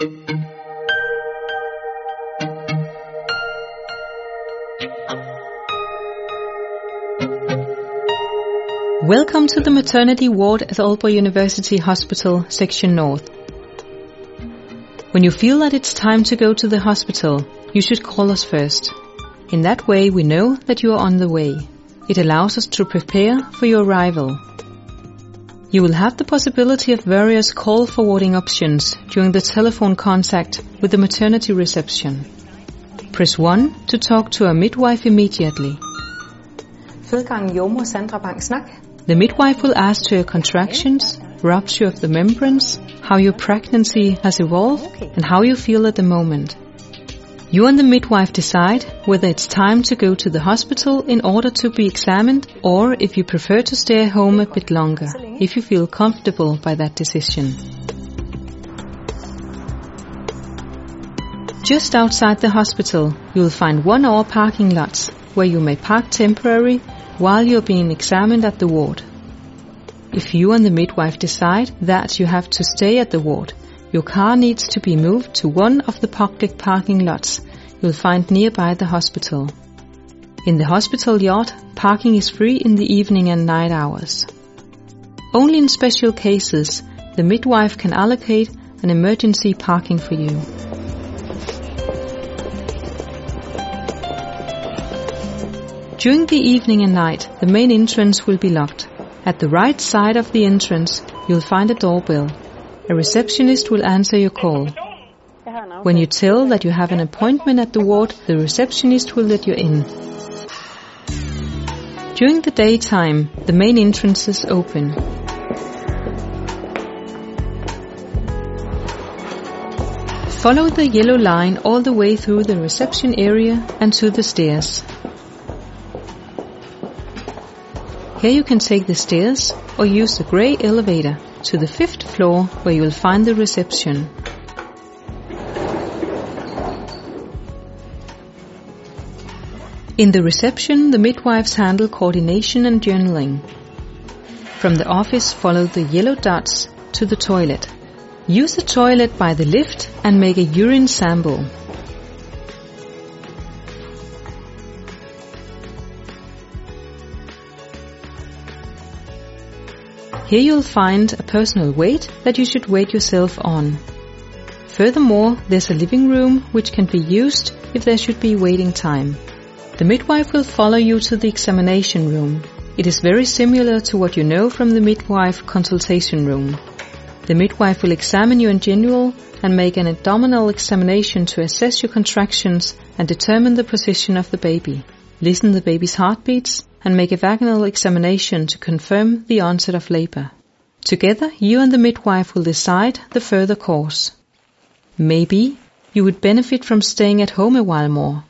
Welcome to the maternity ward at Aalborg University Hospital, Section North. When you feel that it's time to go to the hospital, you should call us first. In that way we know that you are on the way. It allows us to prepare for your arrival. You will have the possibility of various call forwarding options during the telephone contact with the maternity reception. Press 1 to talk to a midwife immediately. Fødegangen jordmor Sandra Bang Snak. The midwife will ask to your contractions, rupture of the membranes, how your pregnancy has evolved, and how you feel at the moment. You and the midwife decide whether it's time to go to the hospital in order to be examined or if you prefer to stay at home a bit longer, if you feel comfortable by that decision. Just outside the hospital, you will find one hour parking lots where you may park temporarily while you're being examined at the ward. If you and the midwife decide that you have to stay at the ward, your car needs to be moved to one of the public parking lots you'll find nearby the hospital. In the hospital yard, parking is free in the evening and night hours. Only in special cases, the midwife can allocate an emergency parking for you. During the evening and night, the main entrance will be locked. At the right side of the entrance, you'll find a doorbell. A receptionist will answer your call. When you tell that you have an appointment at the ward, the receptionist will let you in. During the daytime, the main entrances open. Follow the yellow line all the way through the reception area and to the stairs. Here you can take the stairs or use the grey elevator to the fifth floor where you will find the reception. In the reception, the midwives handle coordination and journaling. From the office, follow the yellow dots to the toilet. Use the toilet by the lift and make a urine sample. Here you'll find a personal weight that you should weight yourself on. Furthermore, there's a living room which can be used if there should be waiting time. The midwife will follow you to the examination room. It is very similar to what you know from the midwife consultation room. The midwife will examine you in general and make an abdominal examination to assess your contractions and determine the position of the baby. Listen the baby's heartbeats and make a vaginal examination to confirm the onset of labor. Together, you and the midwife will decide the further course. Maybe you would benefit from staying at home a while more.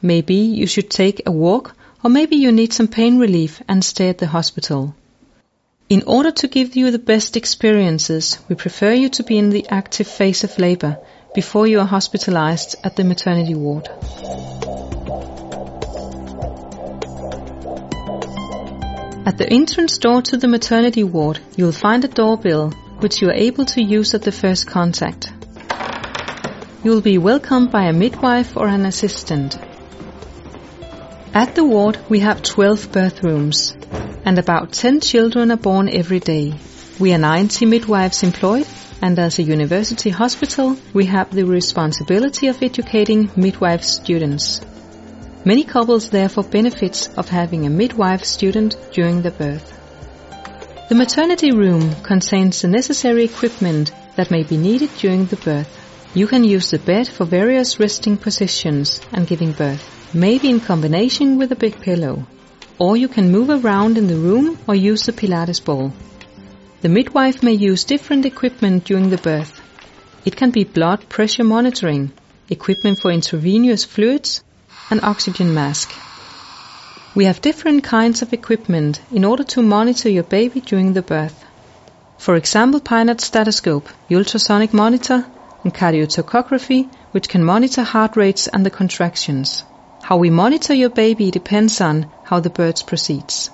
Maybe you should take a walk, or maybe you need some pain relief and stay at the hospital. In order to give you the best experiences, we prefer you to be in the active phase of labor before you are hospitalized at the maternity ward. At the entrance door to the maternity ward, you will find a doorbell which you are able to use at the first contact. You will be welcomed by a midwife or an assistant. At the ward, we have 12 birth rooms, and about 10 children are born every day. We are 90 midwives employed, and as a university hospital, we have the responsibility of educating midwife students. Many couples therefore benefits of having a midwife student during the birth. The maternity room contains the necessary equipment that may be needed during the birth. You can use the bed for various resting positions and giving birth, maybe in combination with a big pillow. Or you can move around in the room or use the Pilates ball. The midwife may use different equipment during the birth. It can be blood pressure monitoring, equipment for intravenous fluids, an oxygen mask. We have different kinds of equipment in order to monitor your baby during the birth. For example, Pinard stethoscope, ultrasonic monitor, and cardiotocography, which can monitor heart rates and the contractions. How we monitor your baby depends on how the birth proceeds.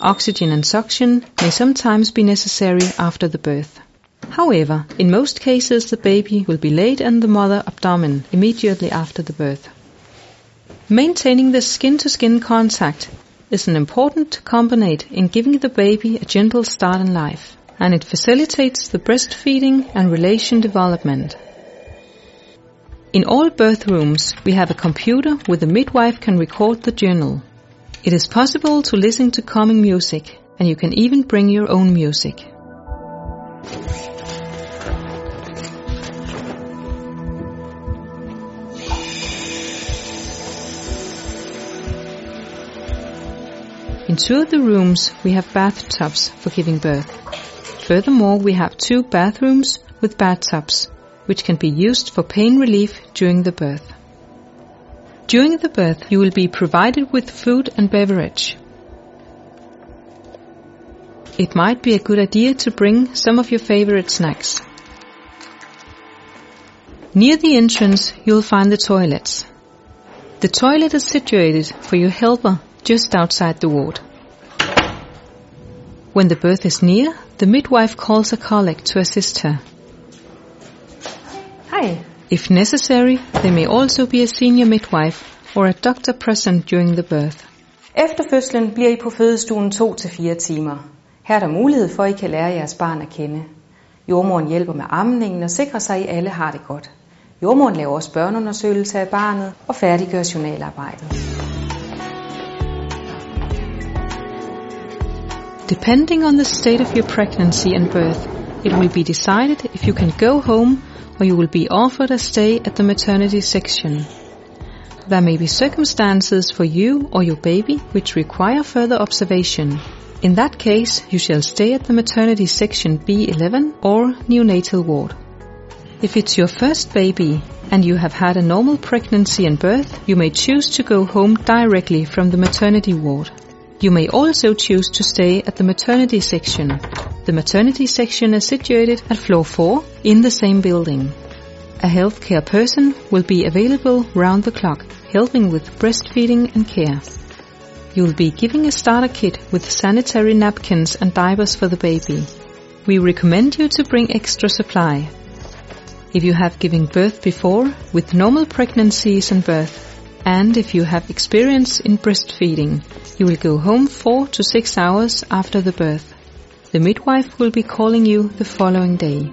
Oxygen and suction may sometimes be necessary after the birth. However, in most cases the baby will be laid in the mother abdomen immediately after the birth. Maintaining the skin-to-skin contact is an important component in giving the baby a gentle start in life, and it facilitates the breastfeeding and relation development. In all birth rooms, we have a computer where the midwife can record the journal. It is possible to listen to calming music, and you can even bring your own music. In two of the rooms, we have bathtubs for giving birth. Furthermore, we have two bathrooms with bathtubs, which can be used for pain relief during the birth. During the birth, you will be provided with food and beverage. It might be a good idea to bring some of your favorite snacks. Near the entrance, you'll find the toilets. The toilet is situated for your helper just outside the ward. When the birth is near, the midwife calls a colleague to assist her. Hej. If necessary, there may also be a senior midwife or a doctor present during the birth. Efter fødslen bliver I på fødestuen 2-4 timer. Her er der mulighed for, at I kan lære jeres barn at kende. Jordmoren hjælper med amningen og sikrer sig, at I alle har det godt. Jordmoren laver også børneundersøgelse af barnet og færdiggør journalarbejdet. Depending on the state of your pregnancy and birth, it will be decided if you can go home or you will be offered a stay at the maternity section. There may be circumstances for you or your baby which require further observation. In that case, you shall stay at the maternity section B11 or neonatal ward. If it's your first baby and you have had a normal pregnancy and birth, you may choose to go home directly from the maternity ward. You may also choose to stay at the maternity section. The maternity section is situated at floor 4 in the same building. A healthcare person will be available round the clock, helping with breastfeeding and care. You will be giving a starter kit with sanitary napkins and diapers for the baby. We recommend you to bring extra supply. If you have given birth before with normal pregnancies and birth, and if you have experience in breastfeeding, you will go home 4 to 6 hours after the birth. The midwife will be calling you the following day.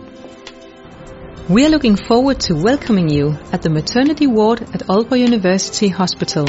We are looking forward to welcoming you at the maternity ward at Aalborg University Hospital.